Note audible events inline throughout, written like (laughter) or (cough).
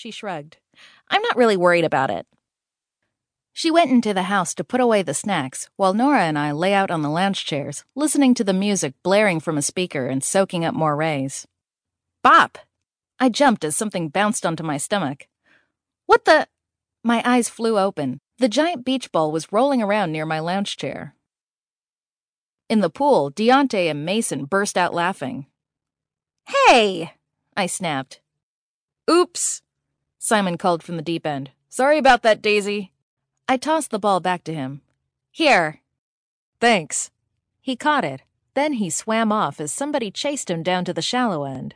She shrugged. I'm not really worried about it. She went into the house to put away the snacks, while Nora and I lay out on the lounge chairs, listening to the music blaring from a speaker and soaking up more rays. Bop! I jumped as something bounced onto my stomach. What the? My eyes flew open. The giant beach ball was rolling around near my lounge chair. In the pool, Deontay and Mason burst out laughing. Hey! I snapped. Oops! Simon called from the deep end. Sorry about that, Daisy. I tossed the ball back to him. Here. Thanks. He caught it. Then he swam off as somebody chased him down to the shallow end.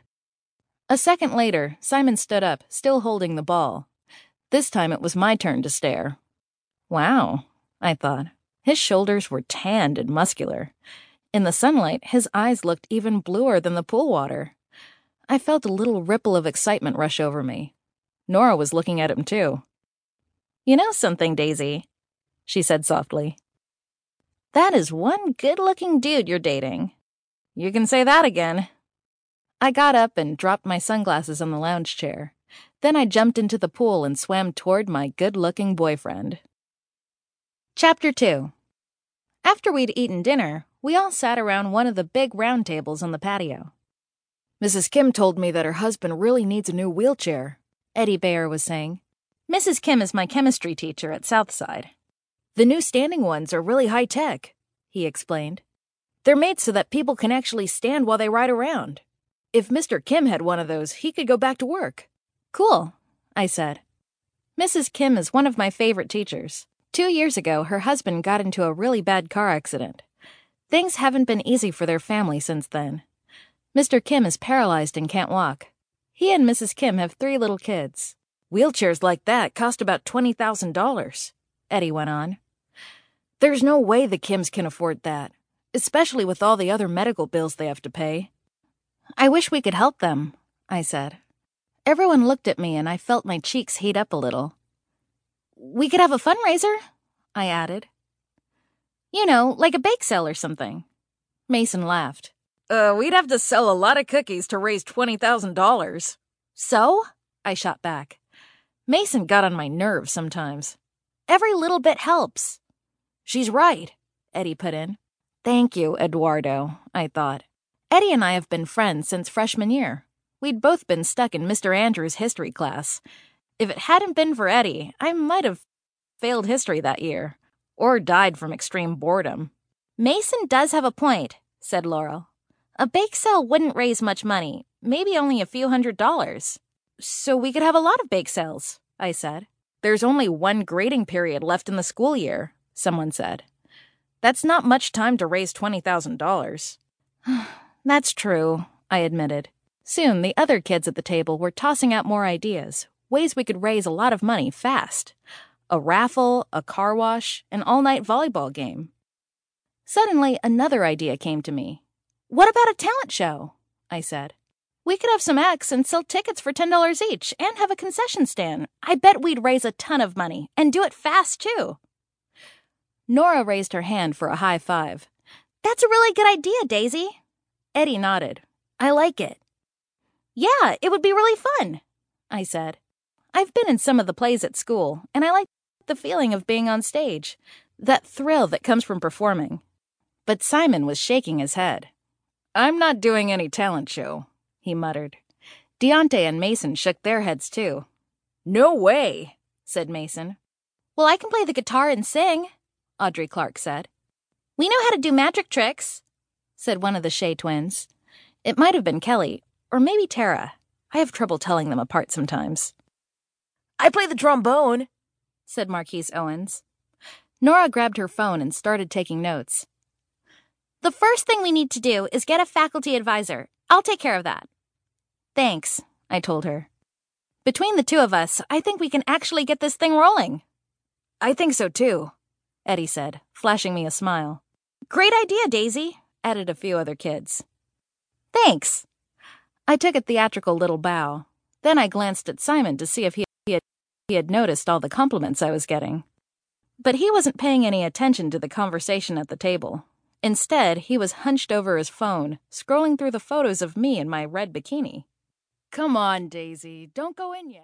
A second later, Simon stood up, still holding the ball. This time it was my turn to stare. Wow, I thought. His shoulders were tanned and muscular. In the sunlight, his eyes looked even bluer than the pool water. I felt a little ripple of excitement rush over me. Nora was looking at him, too. You know something, Daisy, she said softly. That is one good looking dude you're dating. You can say that again. I got up and dropped my sunglasses on the lounge chair. Then I jumped into the pool and swam toward my good looking boyfriend. Chapter 2 After we'd eaten dinner, we all sat around one of the big round tables on the patio. Mrs. Kim told me that her husband really needs a new wheelchair, Eddie Bayer was saying. Mrs. Kim is my chemistry teacher at Southside. The new standing ones are really high tech, he explained. They're made so that people can actually stand while they ride around. If Mr. Kim had one of those, he could go back to work. Cool, I said. Mrs. Kim is one of my favorite teachers. Two years ago, her husband got into a really bad car accident. Things haven't been easy for their family since then. Mr. Kim is paralyzed and can't walk. He and Mrs. Kim have three little kids. Wheelchairs like that cost about $20,000, Eddie went on. There's no way the Kims can afford that, especially with all the other medical bills they have to pay. I wish we could help them, I said. Everyone looked at me and I felt my cheeks heat up a little. We could have a fundraiser, I added. You know, like a bake sale or something. Mason laughed. Uh, we'd have to sell a lot of cookies to raise $20,000. So? I shot back. Mason got on my nerves sometimes. Every little bit helps. She's right, Eddie put in. Thank you, Eduardo, I thought. Eddie and I have been friends since freshman year. We'd both been stuck in Mr. Andrews' history class. If it hadn't been for Eddie, I might have failed history that year, or died from extreme boredom. Mason does have a point, said Laurel. A bake sale wouldn't raise much money, maybe only a few hundred dollars. So we could have a lot of bake sales, I said. There's only one grading period left in the school year, someone said. That's not much time to raise $20,000. (sighs) That's true, I admitted. Soon the other kids at the table were tossing out more ideas, ways we could raise a lot of money fast. A raffle, a car wash, an all night volleyball game. Suddenly, another idea came to me. What about a talent show? I said. We could have some acts and sell tickets for $10 each and have a concession stand. I bet we'd raise a ton of money and do it fast, too. Nora raised her hand for a high five. That's a really good idea, Daisy. Eddie nodded. I like it. Yeah, it would be really fun, I said. I've been in some of the plays at school, and I like the feeling of being on stage, that thrill that comes from performing. But Simon was shaking his head. I'm not doing any talent show, he muttered. Deontay and Mason shook their heads too. No way, said Mason. Well, I can play the guitar and sing, Audrey Clark said. We know how to do magic tricks, said one of the Shea twins. It might have been Kelly, or maybe Tara. I have trouble telling them apart sometimes. I play the trombone, said Marquise Owens. Nora grabbed her phone and started taking notes. The first thing we need to do is get a faculty advisor. I'll take care of that. Thanks, I told her. Between the two of us, I think we can actually get this thing rolling. I think so too, Eddie said, flashing me a smile. Great idea, Daisy, added a few other kids. Thanks. I took a theatrical little bow. Then I glanced at Simon to see if he had, he had noticed all the compliments I was getting. But he wasn't paying any attention to the conversation at the table. Instead, he was hunched over his phone, scrolling through the photos of me in my red bikini. Come on, Daisy, don't go in yet.